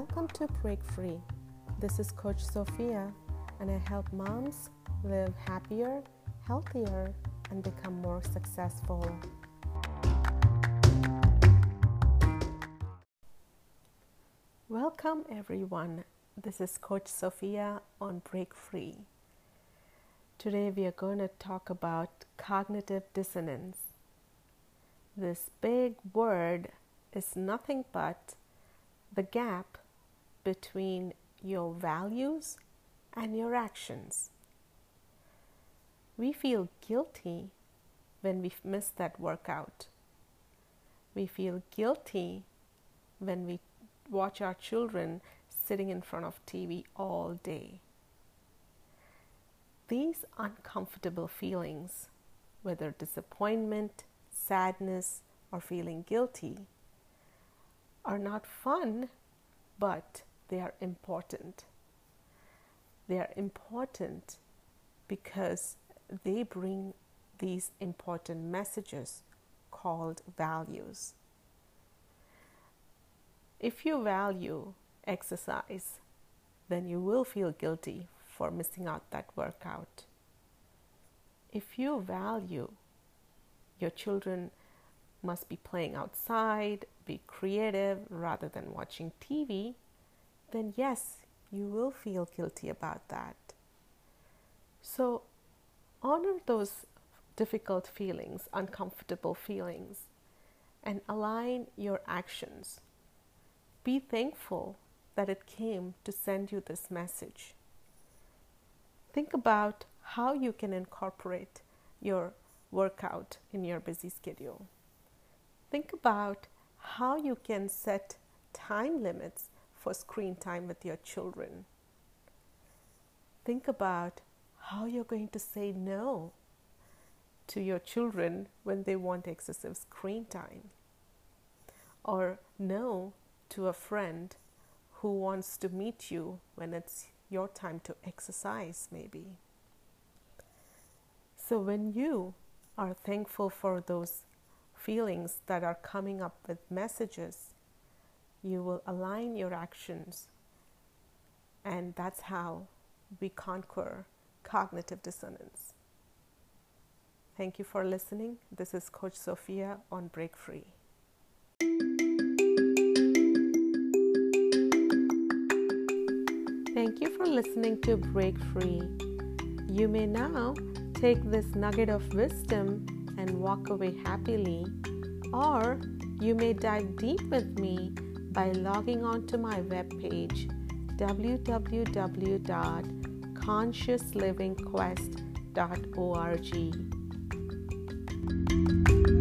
Welcome to Break Free. This is Coach Sophia, and I help moms live happier, healthier, and become more successful. Welcome, everyone. This is Coach Sophia on Break Free. Today, we are going to talk about cognitive dissonance. This big word is nothing but the gap between your values and your actions. We feel guilty when we miss that workout. We feel guilty when we watch our children sitting in front of TV all day. These uncomfortable feelings, whether disappointment, sadness, or feeling guilty, are not fun, but they are important. They are important because they bring these important messages called values. If you value exercise, then you will feel guilty for missing out that workout. If you value your children must be playing outside, be creative rather than watching TV, then yes, you will feel guilty about that. So honor those difficult feelings, uncomfortable feelings, and align your actions. Be thankful that it came to send you this message. Think about how you can incorporate your workout in your busy schedule. Think about how you can set time limits for screen time with your children. Think about how you're going to say no to your children when they want excessive screen time, or no to a friend who wants to meet you when it's your time to exercise, maybe. So, when you are thankful for those feelings that are coming up with messages, you will align your actions. And that's how we conquer cognitive dissonance. Thank you for listening. This is Coach Sophia on Break Free. Thank you for listening to Break Free. You may now take this nugget of wisdom and walk away happily, or you may dive deep with me by logging on to my webpage www.consciouslivingquest.org.